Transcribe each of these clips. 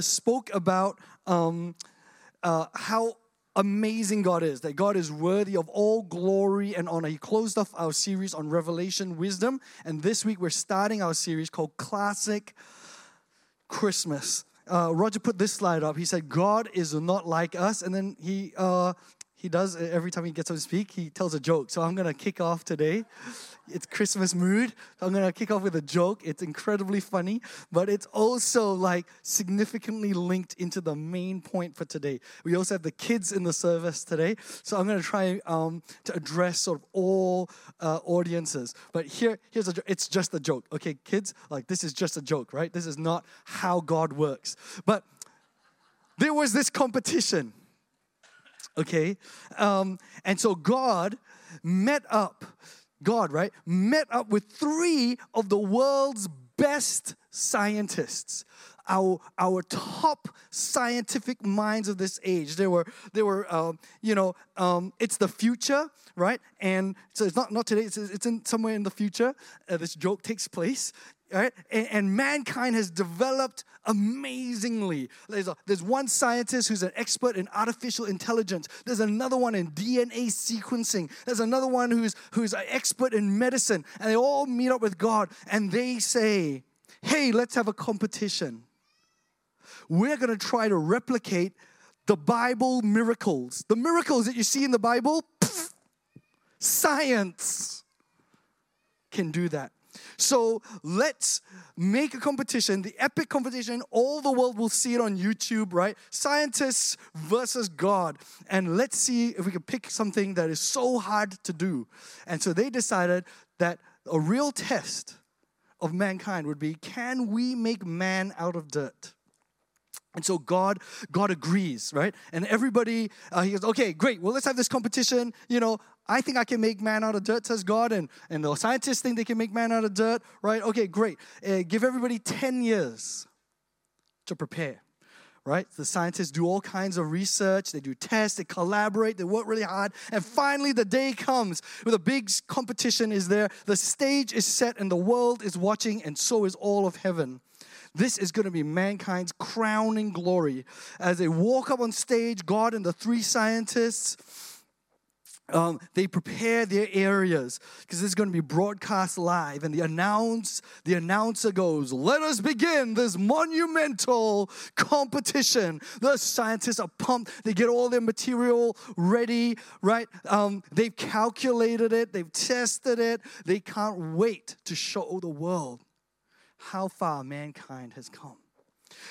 spoke about um, uh, how amazing God is, that God is worthy of all glory and honor. He closed off our series on Revelation Wisdom, and this week we're starting our series called Classic Christmas. Uh, Roger put this slide up. He said, God is not like us, and then he. Uh, he does every time he gets up to speak, he tells a joke. So I'm gonna kick off today it's Christmas mood. I'm gonna kick off with a joke. It's incredibly funny, but it's also like significantly linked into the main point for today. We also have the kids in the service today, so I'm gonna try um, to address sort of all uh, audiences. But here, here's a. It's just a joke, okay, kids. Like this is just a joke, right? This is not how God works. But there was this competition okay? Um, and so God met up God, right, met up with three of the world's best scientists. Our, our top scientific minds of this age. They were, they were uh, you know, um, it's the future, right? And so it's not, not today, it's, it's in somewhere in the future. Uh, this joke takes place right? And, and, mankind has developed amazingly. There's, a, there's one scientist who's an expert in artificial intelligence. There's another one in DNA sequencing. There's another one who's, who's an expert in medicine. And they all meet up with God and they say, hey, let's have a competition. We're going to try to replicate the Bible miracles. The miracles that you see in the Bible, pff, science can do that. So let's make a competition, the epic competition. All the world will see it on YouTube, right? Scientists versus God. And let's see if we can pick something that is so hard to do. And so they decided that a real test of mankind would be can we make man out of dirt? And so God, God agrees, right? And everybody, uh, he goes, okay, great. Well, let's have this competition. You know, I think I can make man out of dirt, says God, and, and the scientists think they can make man out of dirt, right? Okay, great. Uh, give everybody 10 years to prepare, right? The scientists do all kinds of research, they do tests, they collaborate, they work really hard, and finally the day comes where the big competition is there, the stage is set, and the world is watching, and so is all of heaven. This is going to be mankind's crowning glory. As they walk up on stage, God and the three scientists, um, they prepare their areas because is going to be broadcast live and the announce the announcer goes let us begin this monumental competition. The scientists are pumped. They get all their material ready right? Um, they've calculated it. They've tested it. They can't wait to show the world how far mankind has come.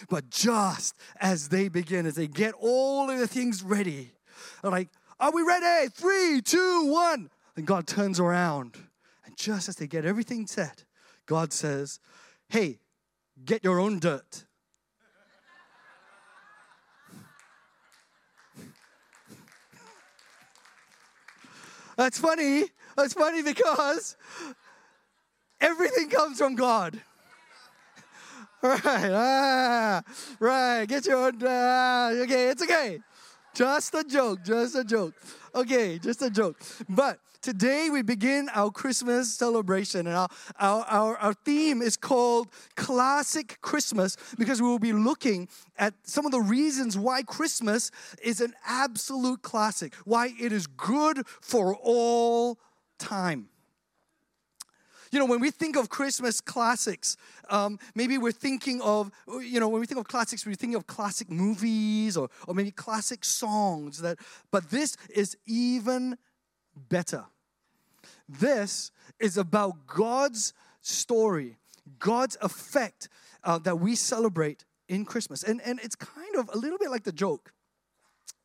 But just as they begin as they get all of the things ready like are we ready? Three, two, one. And God turns around. And just as they get everything set, God says, Hey, get your own dirt. That's funny. That's funny because everything comes from God. Right, ah, right. Get your own. Ah, okay, it's okay. Just a joke, just a joke. Okay, just a joke. But today we begin our Christmas celebration, and our, our, our, our, theme is called Classic Christmas because we will be looking at some of the reasons why Christmas is an absolute classic, why it is good for all time. You know, when we think of Christmas classics, um, maybe we're thinking of, you know, when we think of classics, we're thinking of classic movies or, or maybe classic songs. That, but this is even better. This is about God's story, God's effect uh, that we celebrate in Christmas. And, and it's kind of a little bit like the joke.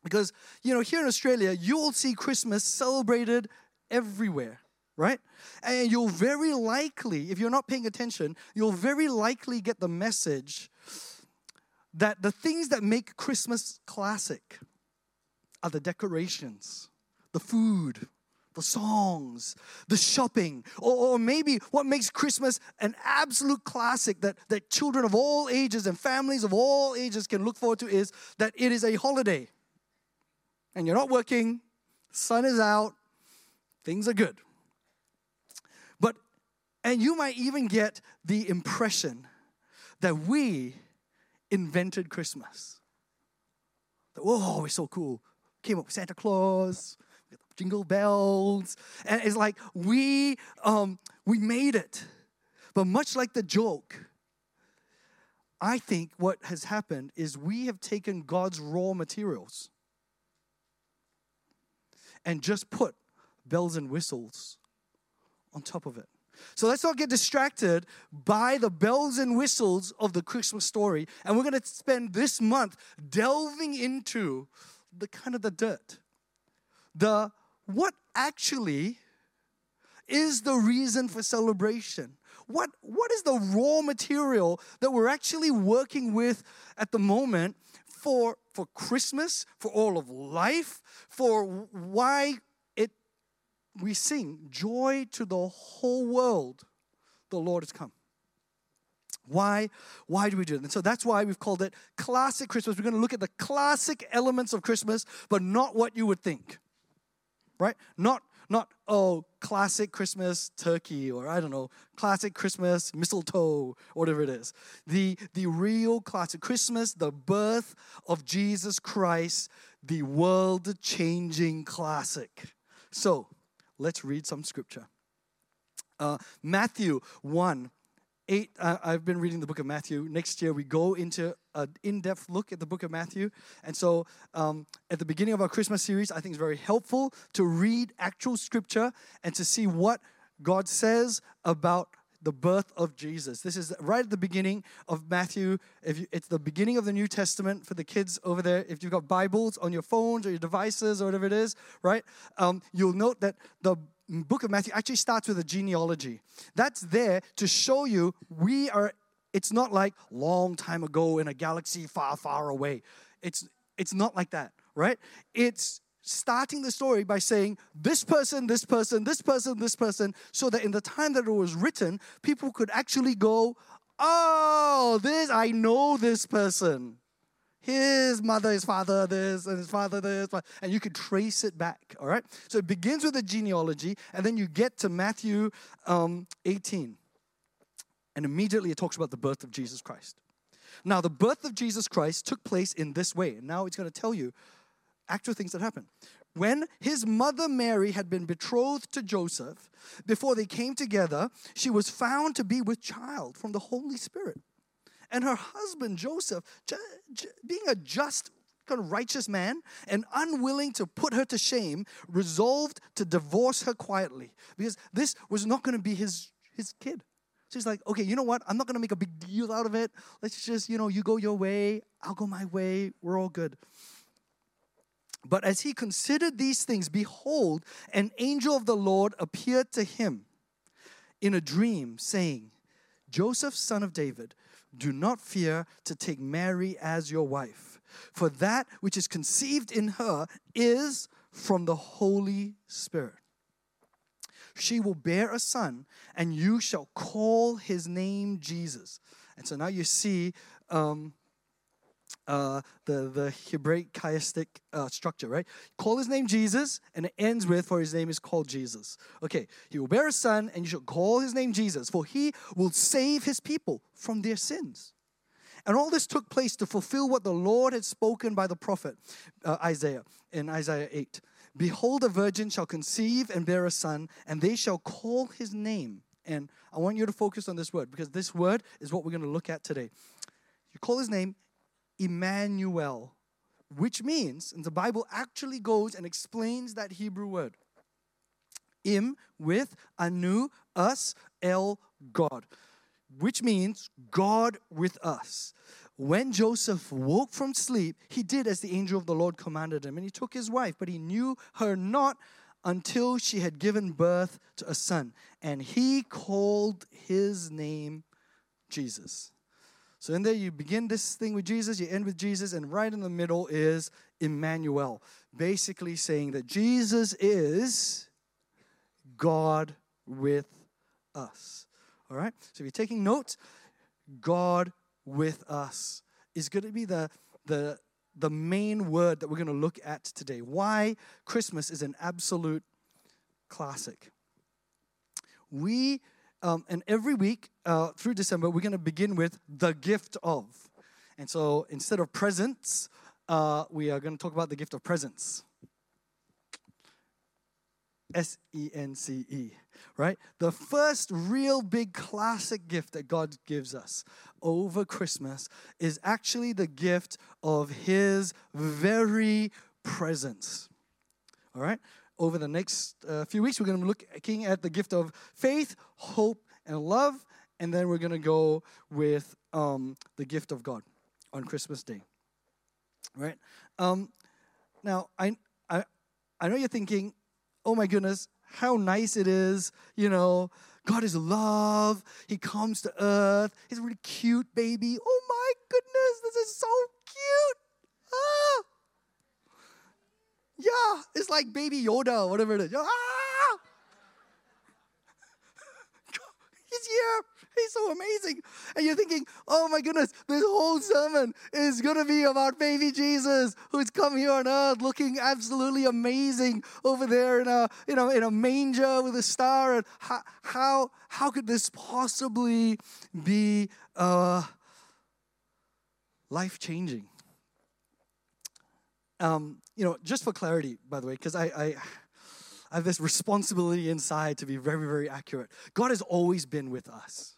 Because, you know, here in Australia, you'll see Christmas celebrated everywhere right? And you'll very likely, if you're not paying attention, you'll very likely get the message that the things that make Christmas classic are the decorations, the food, the songs, the shopping, or, or, maybe what makes Christmas an absolute classic that, that children of all ages and families of all ages can look forward to is that it is a holiday. And you're not working, sun is out, things are good. And you might even get the impression that we invented Christmas. Oh, we're so cool. Came up with Santa Claus, jingle bells. And it's like we um, we made it. But much like the joke, I think what has happened is we have taken God's raw materials and just put bells and whistles on top of it. So let's not get distracted by the bells and whistles of the Christmas story. And we're going to spend this month delving into the kind of the dirt. The what actually is the reason for celebration? What, what is the raw material that we're actually working with at the moment for, for Christmas, for all of life, for why we sing, Joy to the whole world, the Lord has come. Why? Why do we do it? And so that's why we've called it Classic Christmas. We're going to look at the classic elements of Christmas, but not what you would think. Right? Not not oh classic Christmas turkey or I don't know classic Christmas mistletoe whatever it is. The the real classic Christmas, the birth of Jesus Christ, the world changing classic. So Let's read some scripture. Uh, Matthew 1 8. Uh, I've been reading the book of Matthew. Next year, we go into an in depth look at the book of Matthew. And so, um, at the beginning of our Christmas series, I think it's very helpful to read actual scripture and to see what God says about the birth of Jesus. This is right at the beginning of Matthew. If you, it's the beginning of the New Testament for the kids over there. If you've got Bibles on your phones or your devices or whatever it is, right? Um, you'll note that the book of Matthew actually starts with a genealogy. That's there to show you we are. It's not like long time ago in a galaxy far, far away. It's it's not like that, right? It's starting the story by saying this person, this person, this person, this person, so that in the time that it was written, people could actually go, oh, this, I know this person. His mother, his father, this, and his father, this, and you could trace it back, all right? So it begins with a genealogy, and then you get to Matthew um, 18. And immediately it talks about the birth of Jesus Christ. Now, the birth of Jesus Christ took place in this way. And now it's going to tell you actual things that happened. When his mother Mary had been betrothed to Joseph, before they came together, she was found to be with child from the Holy Spirit. And her husband Joseph, being a just, kind of righteous man and unwilling to put her to shame, resolved to divorce her quietly because this was not going to be his, his kid. So he's like, okay, you know what? I'm not going to make a big deal out of it. Let's just, you know, you go your way, I'll go my way. We're all good. But as he considered these things, behold, an angel of the Lord appeared to him in a dream, saying, Joseph, son of David, do not fear to take Mary as your wife, for that which is conceived in her is from the Holy Spirit. She will bear a son, and you shall call his name Jesus. And so now you see um, uh, the, the Hebraic chiastic uh, structure, right? Call his name Jesus, and it ends with, for his name is called Jesus. Okay, he will bear a son, and you shall call his name Jesus, for he will save his people from their sins. And all this took place to fulfill what the Lord had spoken by the prophet uh, Isaiah in Isaiah 8. Behold, a virgin shall conceive and bear a son, and they shall call his name. And I want you to focus on this word because this word is what we're going to look at today. You call his name Emmanuel, which means, and the Bible actually goes and explains that Hebrew word. Im with anu, us, el, God, which means God with us. When Joseph woke from sleep, he did as the angel of the Lord commanded him, and he took his wife, but he knew her not until she had given birth to a son, and he called his name Jesus. So in there, you begin this thing with Jesus, you end with Jesus, and right in the middle is Emmanuel, basically saying that Jesus is God with us. All right? So if you're taking notes, God with us is going to be the, the, the main word that we're going to look at today. Why Christmas is an absolute classic. We um, and every week uh, through December, we're going to begin with the gift of. And so instead of presents, uh, we are going to talk about the gift of presence. S E N C E, right? The first real big classic gift that God gives us over Christmas is actually the gift of His very presence. All right? Over the next uh, few weeks, we're going to be looking at the gift of faith, hope, and love, and then we're going to go with um, the gift of God on Christmas Day. Right? Um, now, I, I, I know you're thinking, oh my goodness, how nice it is, you know, God is love. He comes to earth. He's a really cute baby. Oh my goodness, this is so cute. Ah. Yeah, it's like baby Yoda, whatever it is. Ah. He's here. He's so amazing. And you're thinking, oh my goodness, this whole sermon is going to be about baby Jesus who's come here on earth looking absolutely amazing over there in a, you know, in a manger with a star. And how, how, how could this possibly be uh, life changing? Um, you know, just for clarity, by the way, because I, I, I have this responsibility inside to be very, very accurate. God has always been with us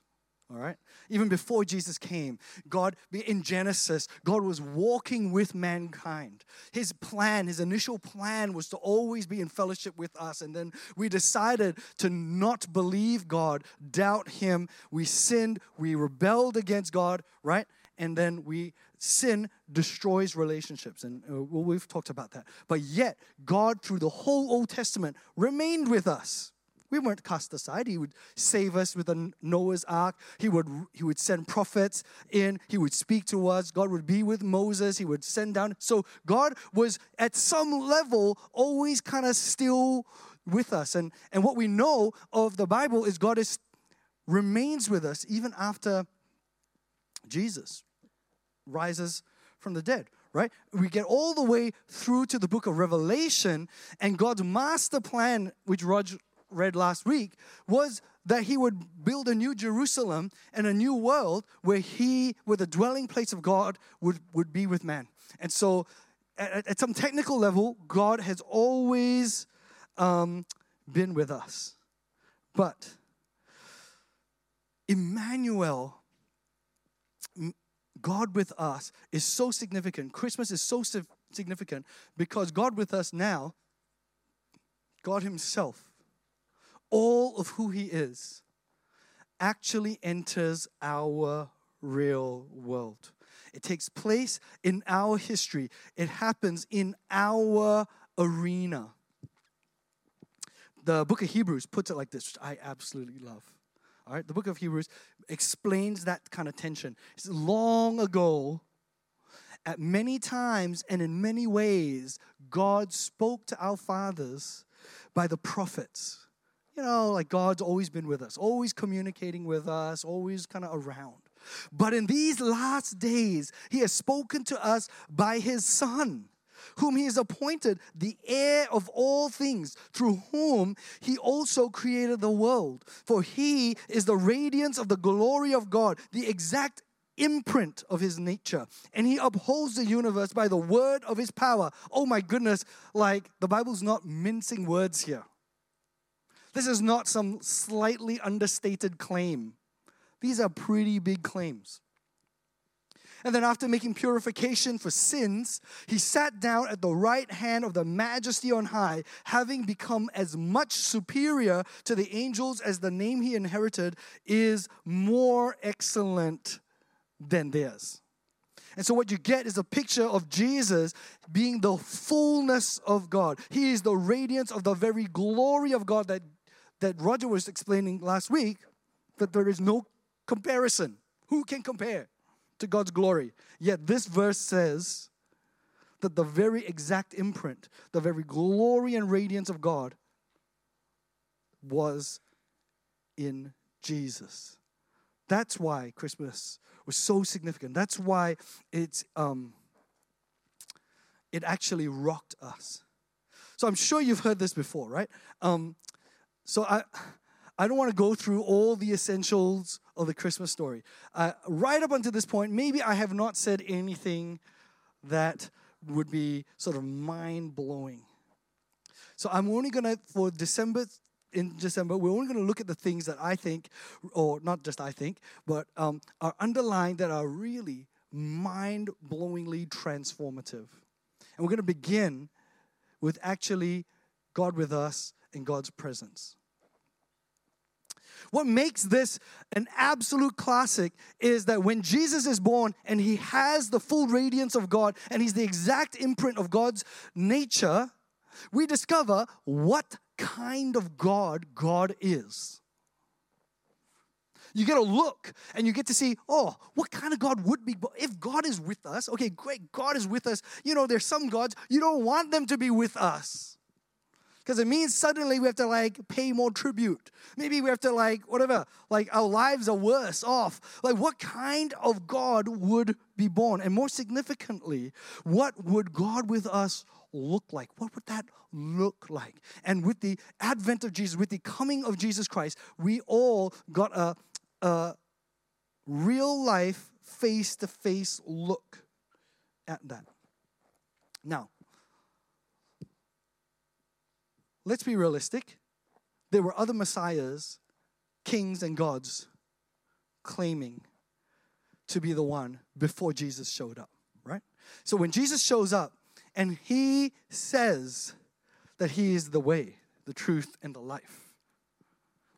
all right? Even before Jesus came, God, in Genesis, God was walking with mankind. His plan, his initial plan was to always be in fellowship with us. And then we decided to not believe God, doubt Him. We sinned, we rebelled against God, right? And then we sin destroys relationships and uh, we've talked about that but yet god through the whole old testament remained with us we weren't cast aside. He would save us with a Noah's ark. He would, he would send prophets in. He would speak to us. God would be with Moses. He would send down. So God was at some level always kind of still with us. And, and what we know of the Bible is God is, remains with us even after Jesus rises from the dead right? We get all the way through to the book of Revelation, and God's master plan, which Roger, read last week was that he would build a new Jerusalem and a new world where he, where the dwelling place of God would, would be with man. And so, at, at some technical level, God has always um, been with us. But Emmanuel, God with us, is so significant. Christmas is so significant because God with us now, God Himself all of who He is actually enters our real world. It takes place in our history, it happens in our arena. The book of Hebrews puts it like this, which I absolutely love. All right, the book of Hebrews explains that kind of tension. It's long ago, at many times and in many ways, God spoke to our fathers by the prophets you know, like God's always been with us, always communicating with us, always kind of around. But in these last days, He has spoken to us by His Son, whom He has appointed the heir of all things, through whom He also created the world. For He is the radiance of the glory of God, the exact imprint of his nature. And he upholds the universe by the word of his power. Oh my goodness, like the Bible's not mincing words here. This is not some slightly understated claim. These are pretty big claims. And then, after making purification for sins, he sat down at the right hand of the majesty on high, having become as much superior to the angels as the name he inherited is more excellent than theirs. And so, what you get is a picture of Jesus being the fullness of God. He is the radiance of the very glory of God that that Roger was explaining last week that there is no comparison. Who can compare to God's glory? Yet this verse says that the very exact imprint, the very glory and radiance of God was in Jesus. That's why Christmas was so significant. That's why it's um, it actually rocked us. So I'm sure you've heard this before, right? Um, so I, I don't want to go through all the essentials of the Christmas story. Uh, right up until this point, maybe I have not said anything that would be sort of mind blowing. So I'm only going to, for December, in December, we're only going to look at the things that I think, or not just I think, but um, are underlined that are really mind blowingly transformative. And we're going to begin with actually God with us in God's presence. What makes this an absolute classic is that when Jesus is born and he has the full radiance of God and he's the exact imprint of God's nature, we discover what kind of God God is. You get a look and you get to see, oh, what kind of God would be? If God is with us, okay, great, God is with us. You know, there's some gods, you don't want them to be with us because it means suddenly we have to like pay more tribute. Maybe we have to like whatever, like our lives are worse off. Like what kind of God would be born? And more significantly, what would God with us look like? What would that look like? And with the advent of Jesus, with the coming of Jesus Christ, we all got a, a real life, face to face look at that. Now, let's be realistic. There were other messiahs, kings, and gods claiming to be the one before Jesus showed up, right? So when Jesus shows up and he says that he is the way, the truth, and the life,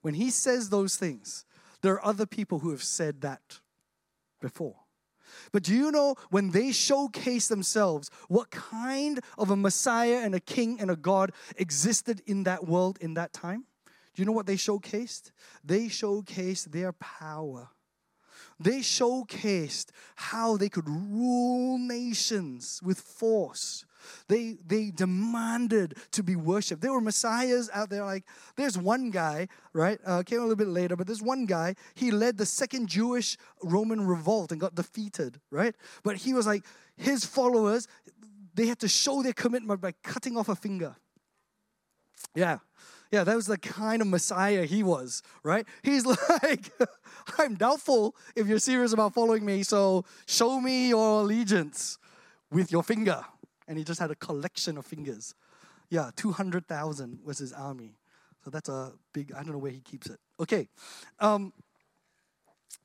when he says those things, there are other people who have said that before. But do you know when they showcase themselves, what kind of a Messiah and a king and a God existed in that world in that time? Do you know what they showcased? They showcased their power. They showcased how they could rule nations with force. They, they demanded to be worshiped. There were messiahs out there. Like, there's one guy, right? Uh, came a little bit later, but there's one guy. He led the second Jewish Roman revolt and got defeated, right? But he was like, his followers, they had to show their commitment by cutting off a finger. Yeah. Yeah, that was the kind of Messiah he was, right? He's like, I'm doubtful if you're serious about following me, so show me your allegiance with your finger, and he just had a collection of fingers. Yeah, 200,000 was his army. So that's a big, I don't know where he keeps it. Okay. Um,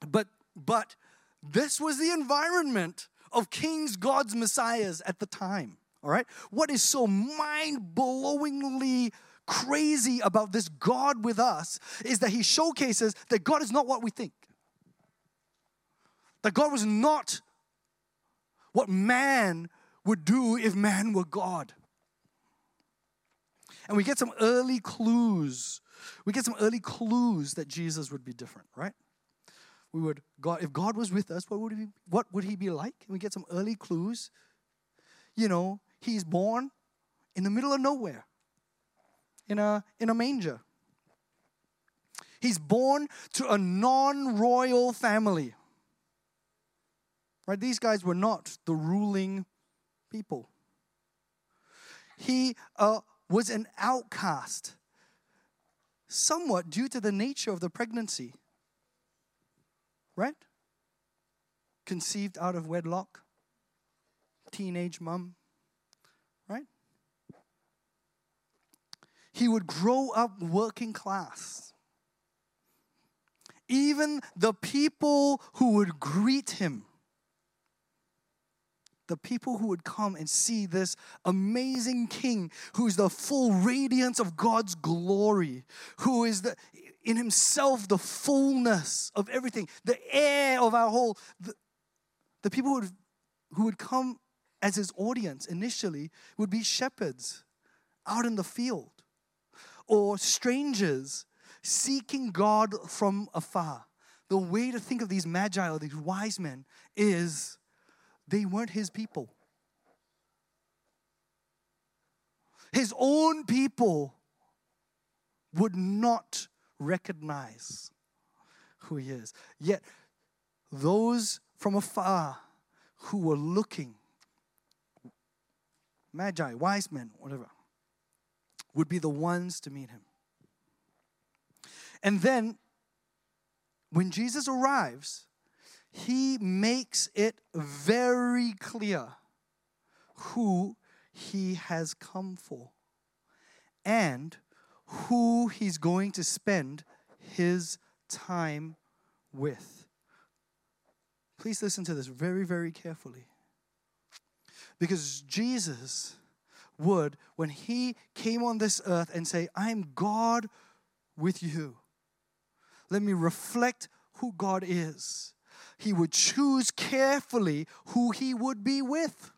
but, but this was the environment of kings, gods, messiahs at the time. All right? What is so mind blowingly crazy about this God with us is that he showcases that God is not what we think. That God was not what man would do if man were God. And we get some early clues. We get some early clues that Jesus would be different, right? We would God if God was with us, what would he what would he be like? And we get some early clues. You know, he's born in the middle of nowhere. In a in a manger. He's born to a non-royal family. Right? These guys were not the ruling people. He uh, was an outcast, somewhat due to the nature of the pregnancy. Right? Conceived out of wedlock, teenage mom, right? He would grow up working class. Even the people who would greet him the people who would come and see this amazing king who is the full radiance of God's glory, who is the in himself the fullness of everything, the heir of our whole the, the people who would, who would come as his audience initially would be shepherds out in the field or strangers seeking God from afar. The way to think of these magi or these wise men is they weren't his people. His own people would not recognize who he is. Yet, those from afar who were looking, magi, wise men, whatever, would be the ones to meet him. And then when Jesus arrives, he makes it very clear who he has come for and who he's going to spend his time with. Please listen to this very, very carefully. Because Jesus would, when he came on this earth and say, I'm God with you, let me reflect who God is. He would choose carefully who he would be with.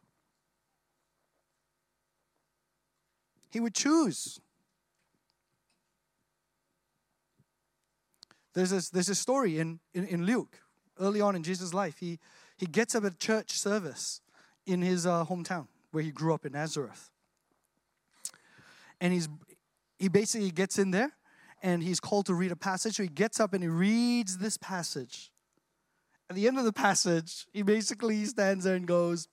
He would choose. There's this, there's a story in, in, in Luke, early on in Jesus' life. He, he gets up at church service in his uh, hometown where he grew up in Nazareth. And he's, he basically gets in there and he's called to read a passage. So he gets up and he reads this passage. At the end of the passage, he basically stands there and goes,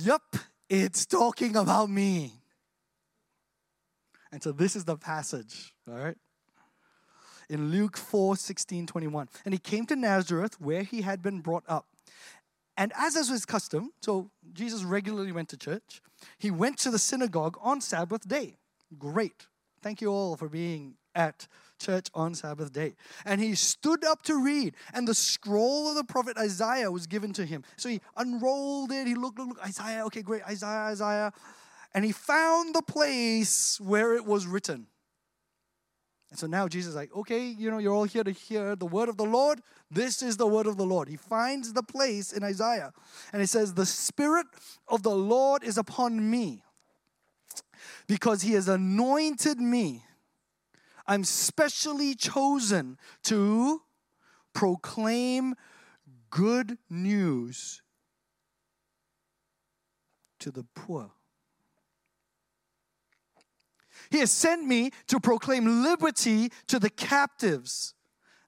Yup, it's talking about me. And so this is the passage, all right? In Luke 4 16, 21. And he came to Nazareth where he had been brought up. And as is his custom, so Jesus regularly went to church, he went to the synagogue on Sabbath day. Great. Thank you all for being at church on Sabbath day. And he stood up to read, and the scroll of the prophet Isaiah was given to him. So he unrolled it, he looked, looked, looked Isaiah, okay, great, Isaiah, Isaiah and he found the place where it was written. And so now Jesus is like, okay, you know, you're all here to hear the word of the Lord. This is the word of the Lord. He finds the place in Isaiah and he says, The Spirit of the Lord is upon me because he has anointed me. I'm specially chosen to proclaim good news to the poor. He has sent me to proclaim liberty to the captives,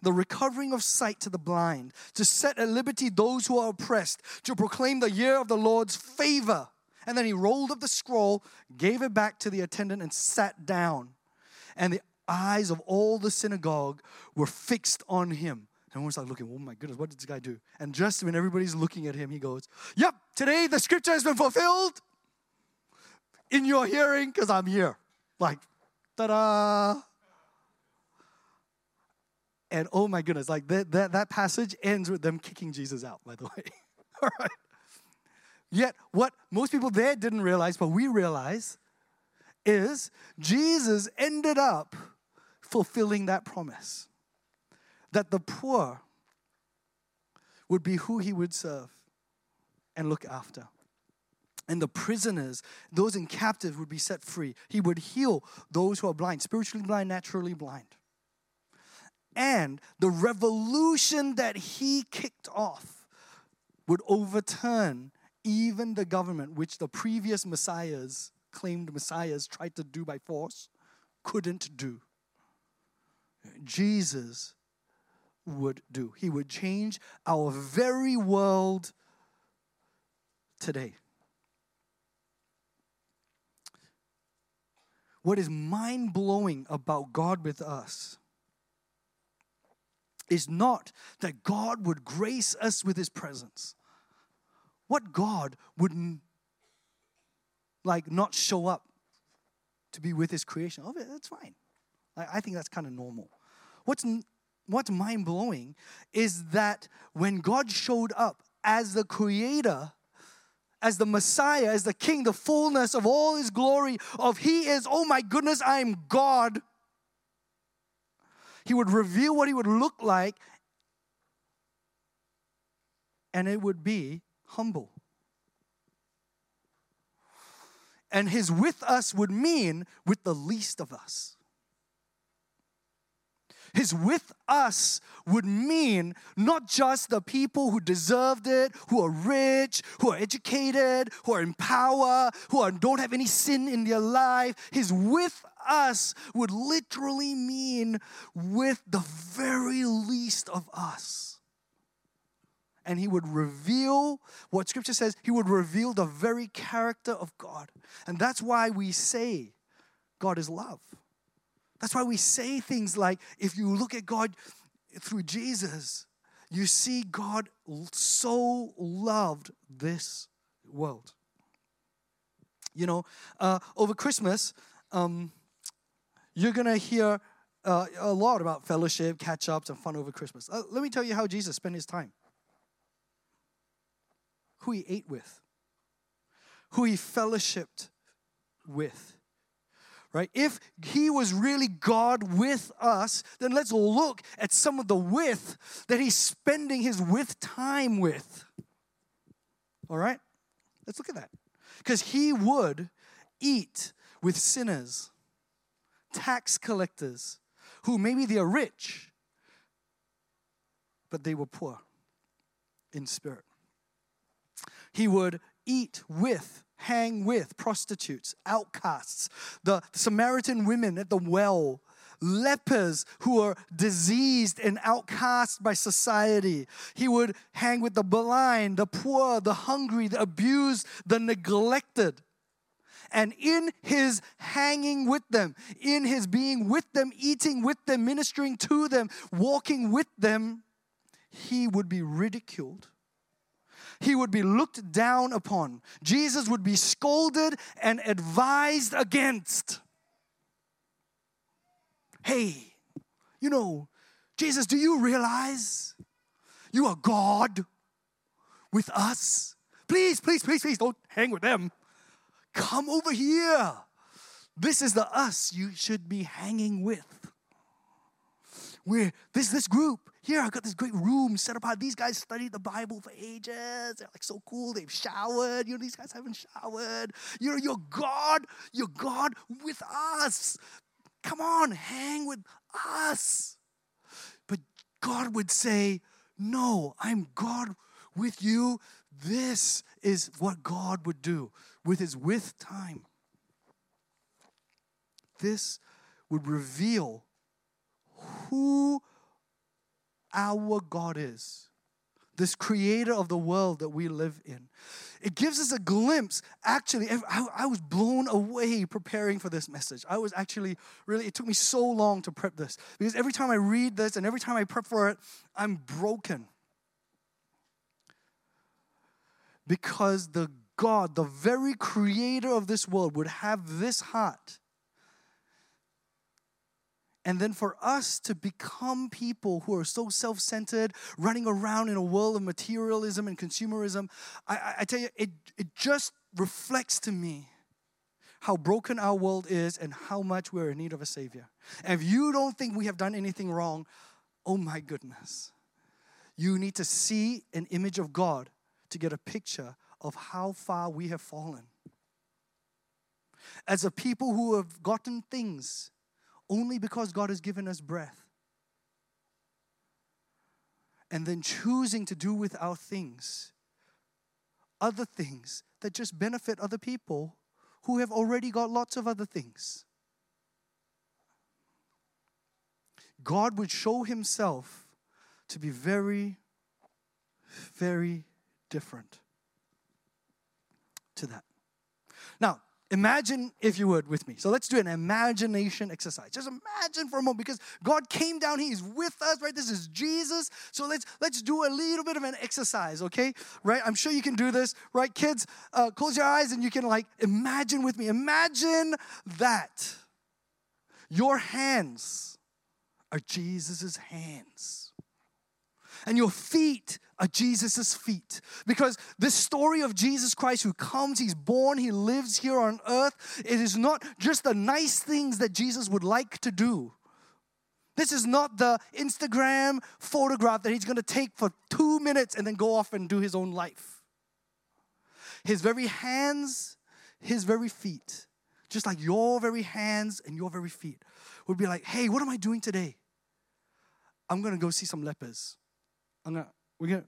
the recovering of sight to the blind, to set at liberty those who are oppressed, to proclaim the year of the Lord's favor. And then he rolled up the scroll, gave it back to the attendant, and sat down. And the eyes of all the synagogue were fixed on him. And everyone's like looking, oh my goodness, what did this guy do? And just when everybody's looking at him, he goes, Yep, today the scripture has been fulfilled in your hearing because I'm here. Like, ta da! And oh my goodness, like that, that, that passage ends with them kicking Jesus out, by the way. All right. Yet, what most people there didn't realize, but we realize, is Jesus ended up fulfilling that promise that the poor would be who he would serve and look after and the prisoners, those in captive, would be set free. He would heal those who are blind, spiritually blind, naturally blind. And the revolution that he kicked off would overturn even the government, which the previous messiahs, claimed messiahs, tried to do by force, couldn't do. Jesus would do. He would change our very world today. what is mind blowing about God with us is not that God would grace us with his presence. What God wouldn't like not show up to be with his creation? Oh, that's fine. I, think that's kind of normal. What's what's mind blowing is that when God showed up as the creator as the Messiah, as the King, the fullness of all His glory, of He is, oh my goodness, I am God. He would reveal what He would look like, and it would be humble. And His with us would mean with the least of us. His with us would mean not just the people who deserved it, who are rich, who are educated, who are in power, who are, don't have any sin in their life. His with us would literally mean with the very least of us. And he would reveal what scripture says, he would reveal the very character of God. And that's why we say God is love. That's why we say things like, if you look at God through Jesus, you see God so loved this world. You know, uh, over Christmas, um, you're going to hear uh, a lot about fellowship, catch ups, and fun over Christmas. Uh, let me tell you how Jesus spent his time who he ate with, who he fellowshipped with. Right? If he was really God with us, then let's look at some of the with that he's spending his with time with. All right? Let's look at that. Because he would eat with sinners, tax collectors, who maybe they are rich, but they were poor in spirit. He would eat with, hang with prostitutes, outcasts, the Samaritan women at the well, lepers who are diseased and outcast by society. He would hang with the blind, the poor, the hungry, the abused, the neglected. And in his hanging with them, in his being with them, eating with them, ministering to them, walking with them, he would be ridiculed he would be looked down upon. Jesus would be scolded and advised against. Hey, you know, Jesus, do you realize you are God with us? Please, please, please, please don't hang with them. Come over here. This is the us you should be hanging with. We're this this group here, I got this great room set apart. These guys studied the Bible for ages. They're like so cool. They've showered. You know, these guys haven't showered. You're God. You're God with us. Come on, hang with us. But God would say, No, I'm God with you. This is what God would do with his with time. This would reveal who our God is, this creator of the world that we live in. It gives us a glimpse. Actually, I, was blown away preparing for this message. I was actually really, it took me so long to prep this because every time I read this and every time I prep for it, I'm broken. Because the God, the very creator of this world, would have this heart and then for us to become people who are so self centered, running around in a world of materialism and consumerism, I, I, tell you, it, it just reflects to me how broken our world is and how much we're in need of a Savior. And if you don't think we have done anything wrong, oh my goodness. You need to see an image of God to get a picture of how far we have fallen. As a people who have gotten things only because God has given us breath. And then choosing to do with our things other things that just benefit other people who have already got lots of other things. God would show himself to be very, very different to that. Now, Imagine, if you would, with me. So let's do an imagination exercise. Just imagine for a moment because God came down, He's with us, right? This is Jesus. So let's let's do a little bit of an exercise, okay? Right? I'm sure you can do this, right? Kids, uh, close your eyes and you can like imagine with me. Imagine that your hands are Jesus's hands, and your feet are Jesus' feet. Because this story of Jesus Christ who comes, he's born, he lives here on earth, it is not just the nice things that Jesus would like to do. This is not the Instagram photograph that he's going to take for two minutes and then go off and do his own life. His very hands, his very feet, just like your very hands and your very feet, would be like, hey, what am I doing today? I'm going to go see some lepers. I'm going to we're gonna,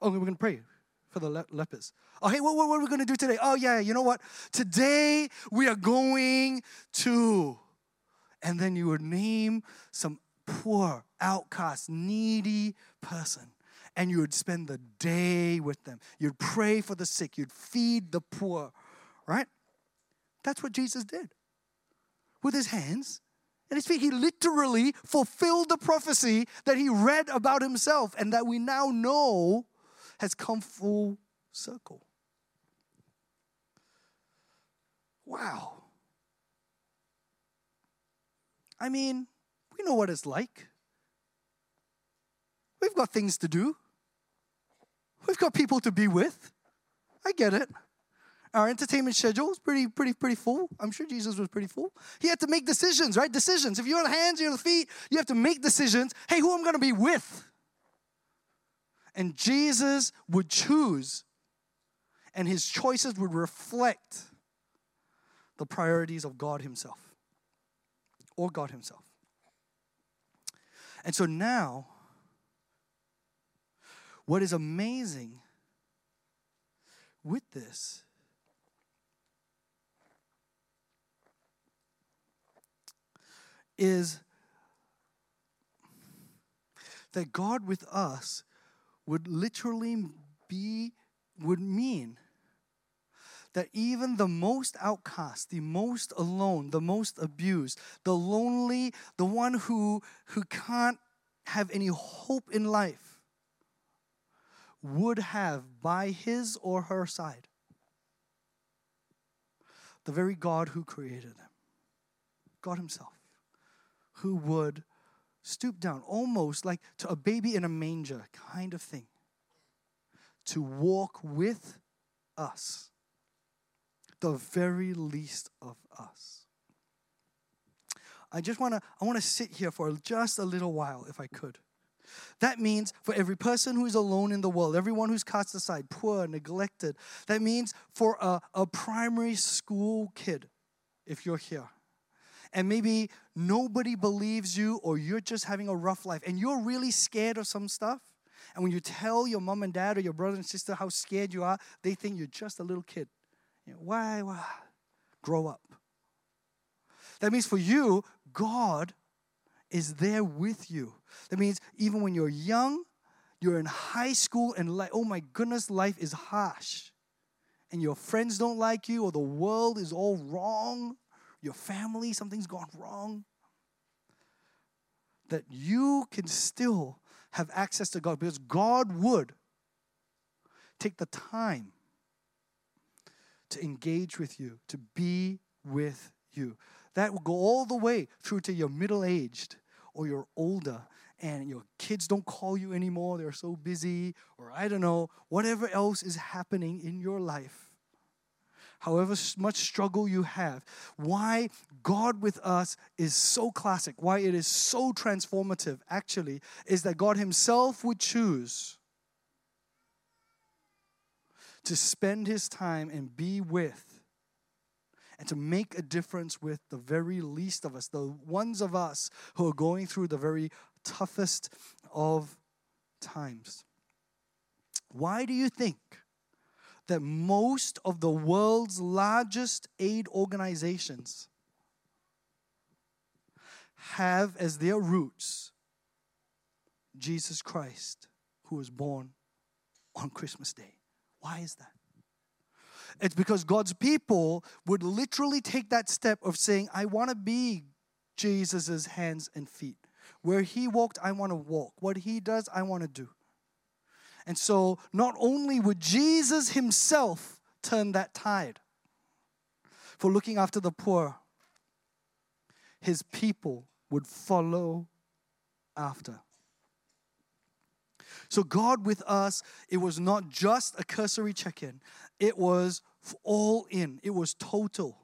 oh, we're gonna pray for the le- lepers. Oh, hey, what, what, what are we gonna do today? Oh, yeah, you know what? Today we are going to, and then you would name some poor, outcast, needy person. And you would spend the day with them. You'd pray for the sick. You'd feed the poor, right? That's what Jesus did with his hands and. He literally fulfilled the prophecy that he read about himself and that we now know has come full circle. Wow. I mean, we know what it's like. We've got things to do. We've got people to be with. I get it. Our entertainment schedule is pretty, pretty, pretty full. I'm sure Jesus was pretty full. He had to make decisions, right? Decisions. If you're the hands, you're the feet, you have to make decisions. Hey, who am I'm going to be with? And Jesus would choose, and his choices would reflect the priorities of God Himself or God Himself. And so now, what is amazing with this is that God with us would literally be, would mean that even the most outcast, the most alone, the most abused, the lonely, the one who, who can't have any hope in life, would have by his or her side the very God who created them, God Himself, who would stoop down almost like to a baby in a manger kind of thing to walk with us the very least of us. I just want to I want to sit here for just a little while if I could. That means for every person who is alone in the world, everyone who's cast aside, poor, neglected. That means for a, a primary school kid, if you're here, and maybe nobody believes you or you're just having a rough life and you're really scared of some stuff. And when you tell your mom and dad or your brother and sister how scared you are, they think you're just a little kid. You know, why, why? Grow up. That means for you, God is there with you. That means even when you're young, you're in high school, and like, oh my goodness, life is harsh. And your friends don't like you, or the world is all wrong, your family, something's gone wrong. That you can still have access to God because God would take the time to engage with you, to be with you. That will go all the way through to your middle aged or you're older and your kids don't call you anymore, they're so busy, or I don't know, whatever else is happening in your life. However much struggle you have, why God with us is so classic, why it is so transformative, actually, is that God Himself would choose to spend his time and be with and to make a difference with the very least of us, the ones of us who are going through the very toughest of times. Why do you think that most of the world's largest aid organizations have as their roots Jesus Christ, who was born on Christmas Day? Why is that? It's because God's people would literally take that step of saying, I want to be Jesus' hands and feet. Where he walked, I want to walk. What he does, I want to do. And so, not only would Jesus himself turn that tide for looking after the poor, his people would follow after. So, God with us, it was not just a cursory check in, it was all in, it was total.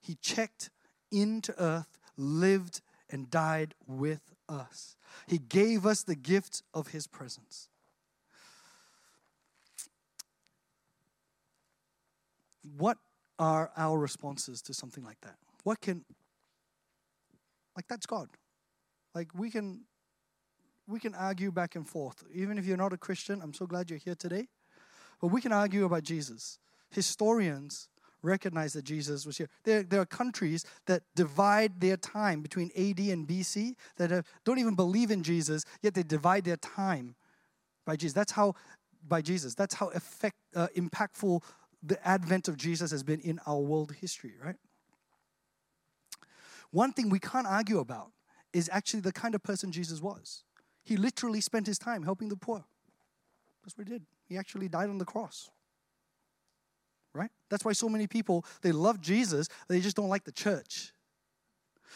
He checked into earth, lived, and died with us. He gave us the gift of His presence. What are our responses to something like that? What can, like, that's God. Like, we can we can argue back and forth. Even if you're not a Christian, I'm so glad you're here today. But we can argue about Jesus. Historians recognize that Jesus was here. There, there are countries that divide their time between AD and BC that have, don't even believe in Jesus, yet they divide their time by Jesus. That's how, by Jesus, that's how effect, uh, impactful the advent of Jesus has been in our world history, right? one thing we can't argue about is actually the kind of person Jesus was. He literally spent his time helping the poor. That's what he did. He actually died on the cross. Right? That's why so many people they love Jesus, they just don't like the church.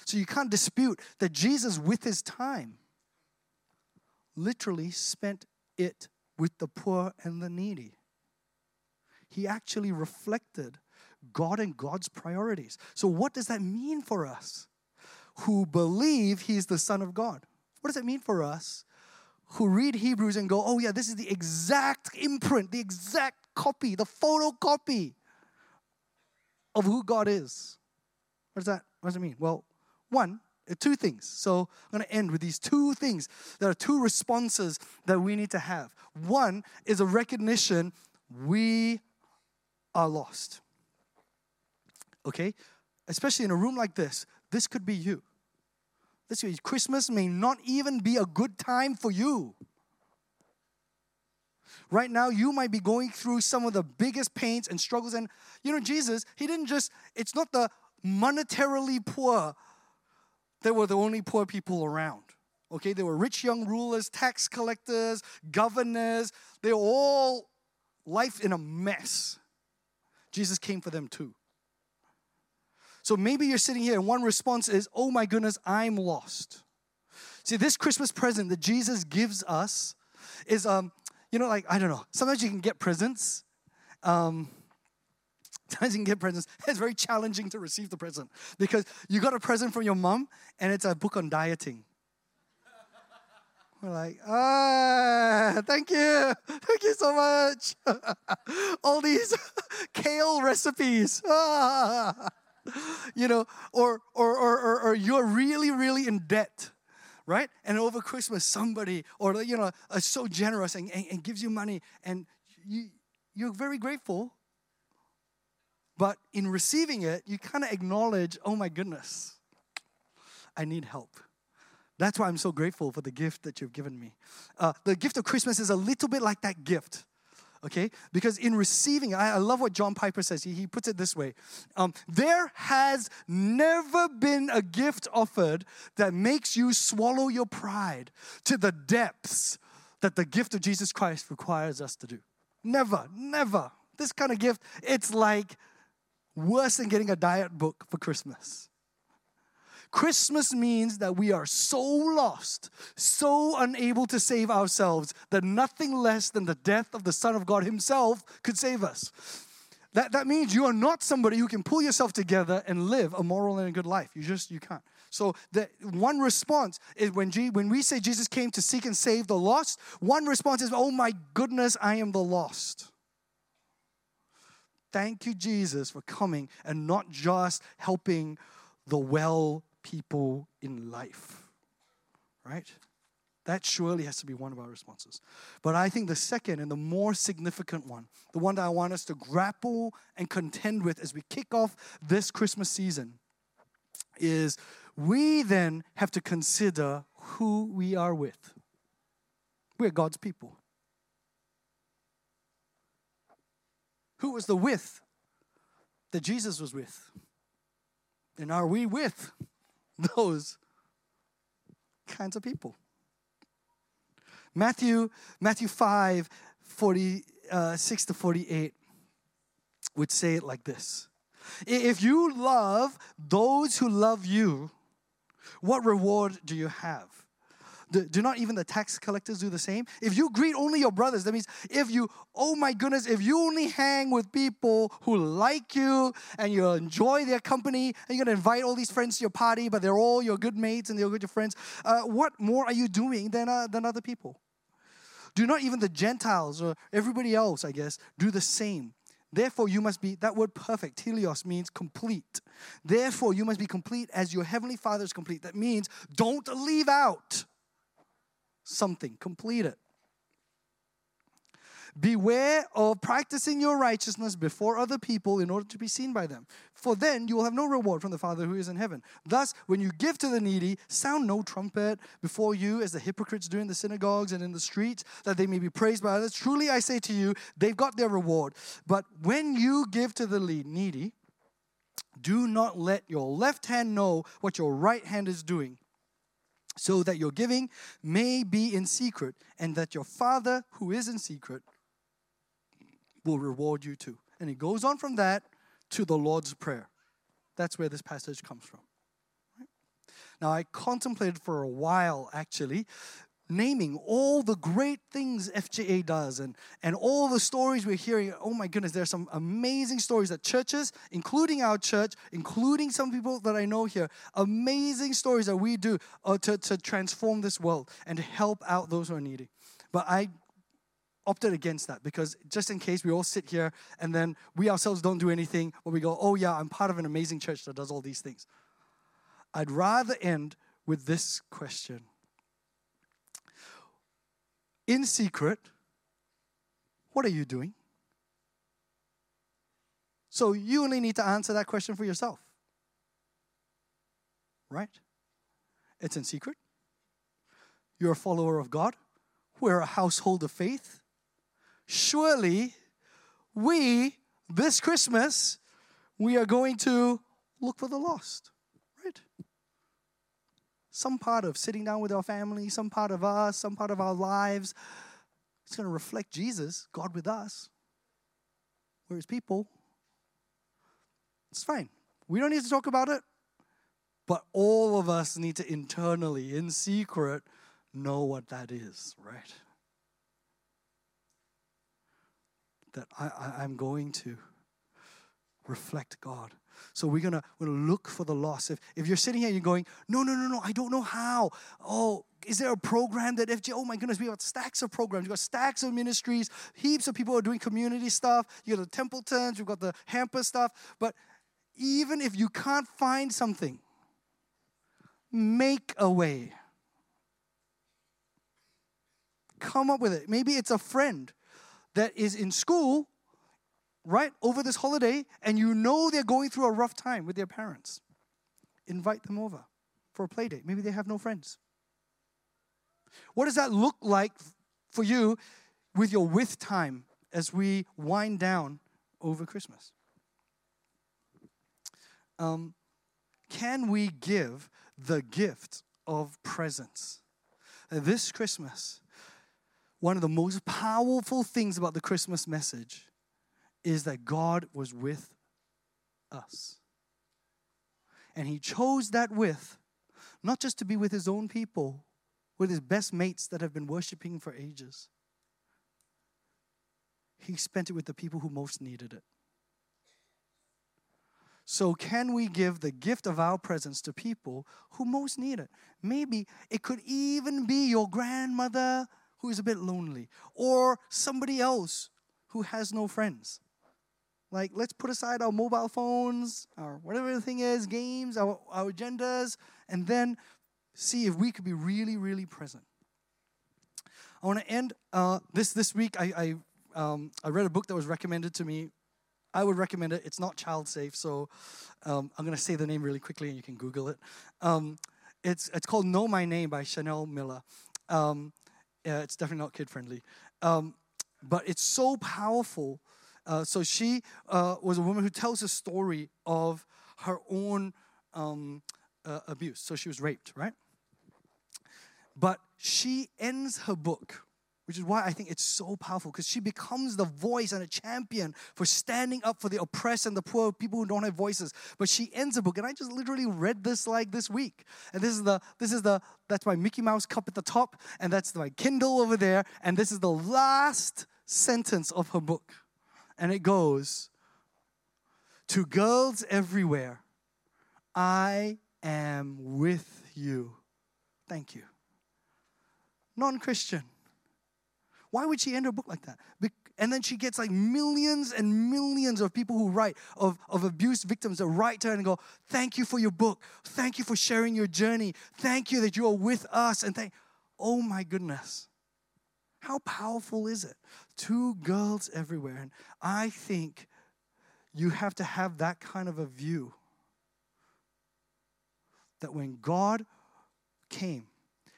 So you can't dispute that Jesus with his time literally spent it with the poor and the needy. He actually reflected God and God's priorities. So, what does that mean for us who believe He's the Son of God? What does it mean for us who read Hebrews and go, oh, yeah, this is the exact imprint, the exact copy, the photocopy of who God is? What does that, what does it mean? Well, one, uh, two things. So I'm going to end with these two things. There are two responses that we need to have. One is a recognition we are lost. Okay? Especially in a room like this, this could be you. This Christmas may not even be a good time for you. Right now, you might be going through some of the biggest pains and struggles. And you know, Jesus, He didn't just, it's not the monetarily poor they were the only poor people around. Okay, there were rich young rulers, tax collectors, governors. They were all life in a mess. Jesus came for them too. So maybe you're sitting here and one response is, oh my goodness, I'm lost. See, this Christmas present that Jesus gives us is, um, you know, like, I don't know, sometimes you can get presents. Um, sometimes you can get presents. It's very challenging to receive the present because you got a present from your mom and it's a book on dieting. We're like, ah, thank you. Thank you so much. All these kale recipes. Ah. You know, or, or, or, or, or you're really, really in debt right? And over Christmas, somebody, or you know, is so generous and, and, and, gives you money, and you, you're very grateful. But in receiving it, you kind of acknowledge, oh my goodness, I need help. That's why I'm so grateful for the gift that you've given me. Uh, the gift of Christmas is a little bit like that gift, okay? Because in receiving, I, I love what John Piper says. He, he puts it this way um, There has never been a gift offered that makes you swallow your pride to the depths that the gift of Jesus Christ requires us to do. Never, never. This kind of gift, it's like worse than getting a diet book for Christmas. Christmas means that we are so lost, so unable to save ourselves, that nothing less than the death of the Son of God Himself could save us. That, that means you are not somebody who can pull yourself together and live a moral and a good life. You just you can't. So the one response is when G, when we say Jesus came to seek and save the lost, one response is, "Oh my goodness, I am the lost." Thank you, Jesus, for coming and not just helping the well people in life. Right? That surely has to be one of our responses. But I think the second and the more significant one, the one that I want us to grapple and contend with as we kick off this Christmas season, is we then have to consider who we are with. We're God's people. Who was the with that Jesus was with? And are we with those kinds of people. Matthew, Matthew 5, 46 uh, to 48 would say it like this If you love those who love you, what reward do you have? Do, not even the tax collectors do the same? If you greet only your brothers, that means if you, oh my goodness, if you only hang with people who like you and you enjoy their company and you're gonna invite all these friends to your party, but they're all your good mates and they're good your friends, uh, what more are you doing than, uh, than other people? Do not even the Gentiles or everybody else, I guess, do the same. Therefore, you must be, that word perfect, teleos, means complete. Therefore, you must be complete as your heavenly Father is complete. That means don't leave out something, complete it. Beware of practicing your righteousness before other people in order to be seen by them, for then you will have no reward from the Father who is in heaven. Thus, when you give to the needy, sound no trumpet before you as the hypocrites do in the synagogues and in the streets, that they may be praised by others. Truly, I say to you, they've got their reward. But when you give to the needy, Do not let your left hand know what your right hand is doing, so that your giving may be in secret, and that your Father who is in secret will reward you too. And it goes on from that to the Lord's Prayer. That's where this passage comes from. Now, I contemplated for a while actually naming all the great things FJA does and, and all the stories we're hearing. Oh my goodness, there's some amazing stories that churches, including our church, including some people that I know here, amazing stories that we do uh, to, to transform this world and help out those who are needy. But I opted against that because just in case we all sit here and then we ourselves don't do anything, or we go, oh yeah, I'm part of an amazing church that does all these things. I'd rather end with this question in secret, what are you doing? So you only need to answer that question for yourself. Right? It's in secret. You're a follower of God. We're a household of faith. Surely, we, this Christmas, we are going to look for the lost. Some part of sitting down with our family, some part of us, some part of our lives. It's going to reflect Jesus, God with us. We're His people. It's fine. We don't need to talk about it, but all of us need to internally, in secret, know what that is, right? That I, I, I'm going to reflect God. So we're gonna, we're gonna look for the lost. If, if you're sitting here and you're going, no, no, no, no, I don't know how. Oh, is there a program that FJ? Oh my goodness, we got stacks of programs. We got stacks of ministries. Heaps of people are doing community stuff. You got the Templetons. We've got the Hamper stuff. But even if you can't find something, make a way. Come up with it. Maybe it's a friend that is in school right over this holiday and you know they're going through a rough time with their parents, invite them over for a play date. Maybe they have no friends. What does that look like for you with your with time as we wind down over Christmas? Um, can we give the gift of presence? This Christmas, one of the most powerful things about the Christmas message is that God was with us. And He chose that with, not just to be with His own people, with His best mates that have been worshiping for ages. He spent it with the people who most needed it. So, can we give the gift of our presence to people who most need it? Maybe it could even be your grandmother who is a bit lonely, or somebody else who has no friends. Like, let's put aside our mobile phones, or whatever the thing is, games, our, our agendas, and then see if we could be really, really present. I want to end uh, this this week. I I, um, I read a book that was recommended to me. I would recommend it. It's not child safe, so um, I'm going to say the name really quickly, and you can Google it. Um, it's it's called Know My Name by Chanel Miller. Um, yeah, it's definitely not kid friendly, um, but it's so powerful uh, so she uh, was a woman who tells a story of her own um, uh, abuse. So she was raped, right? But she ends her book, which is why I think it's so powerful, because she becomes the voice and a champion for standing up for the oppressed and the poor, people who don't have voices. But she ends the book, and I just literally read this like this week. And this is the this is the that's my Mickey Mouse cup at the top, and that's my Kindle over there, and this is the last sentence of her book and it goes To girls everywhere, I am with you. Thank you. Non Christian. Why would she end her book like that? And then she gets like millions and millions of people who write, of, of abuse victims that write to her and go, Thank you for your book. Thank you for sharing your journey. Thank you that you are with us. And thank, oh my goodness. How powerful is it? To girls everywhere. And I think you have to have that kind of a view that when God came,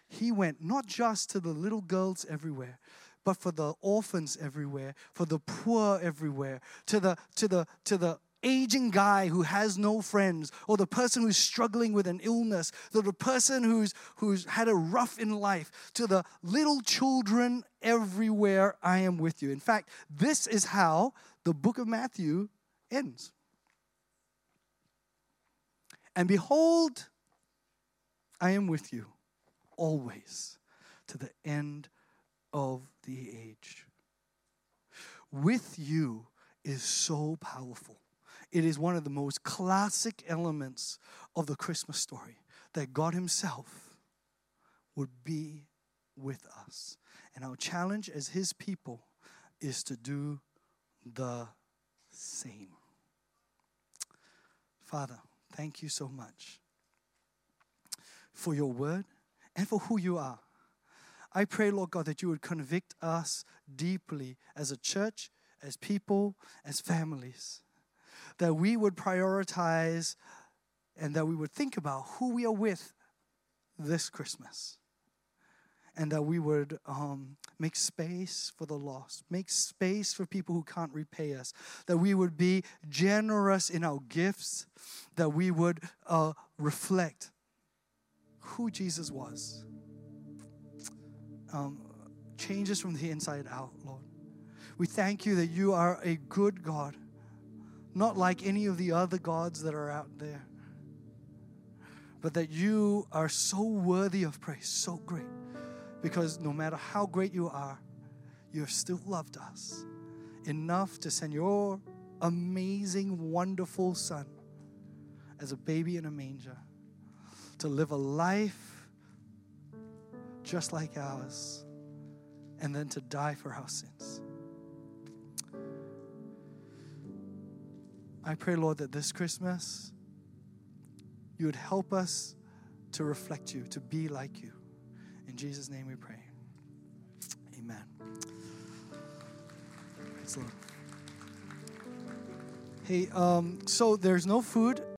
He went not just to the little girls everywhere, but for the orphans everywhere, for the poor everywhere, to the to the to the aging guy who has no friends, or the person who's struggling with an illness, to the person who's, who's had a rough in life, to the little children everywhere, I am with you. In fact, this is how the book of Matthew ends. And behold, I am with you always to the end of the age. With you is so powerful. It is one of the most classic elements of the Christmas story that God Himself would be with us. And our challenge as His people is to do the same. Father, thank you so much for your word and for who you are. I pray, Lord God, that you would convict us deeply as a church, as people, as families, that we would prioritize and that we would think about who we are with this Christmas. And that we would um, make space for the lost, make space for people who can't repay us, that we would be generous in our gifts, that we would uh, reflect who Jesus was. Um, change us from the inside out, Lord. We thank you that you are a good God, not like any of the other gods that are out there, but that you are so worthy of praise, so great. Because no matter how great you are, you have still loved us enough to send your amazing, wonderful Son as a baby in a manger to live a life just like ours and then to die for our sins. I pray, Lord, that this Christmas you would help us to reflect you, to be like you. In Jesus' name we pray. Amen. Lord. Hey, um, so there's no food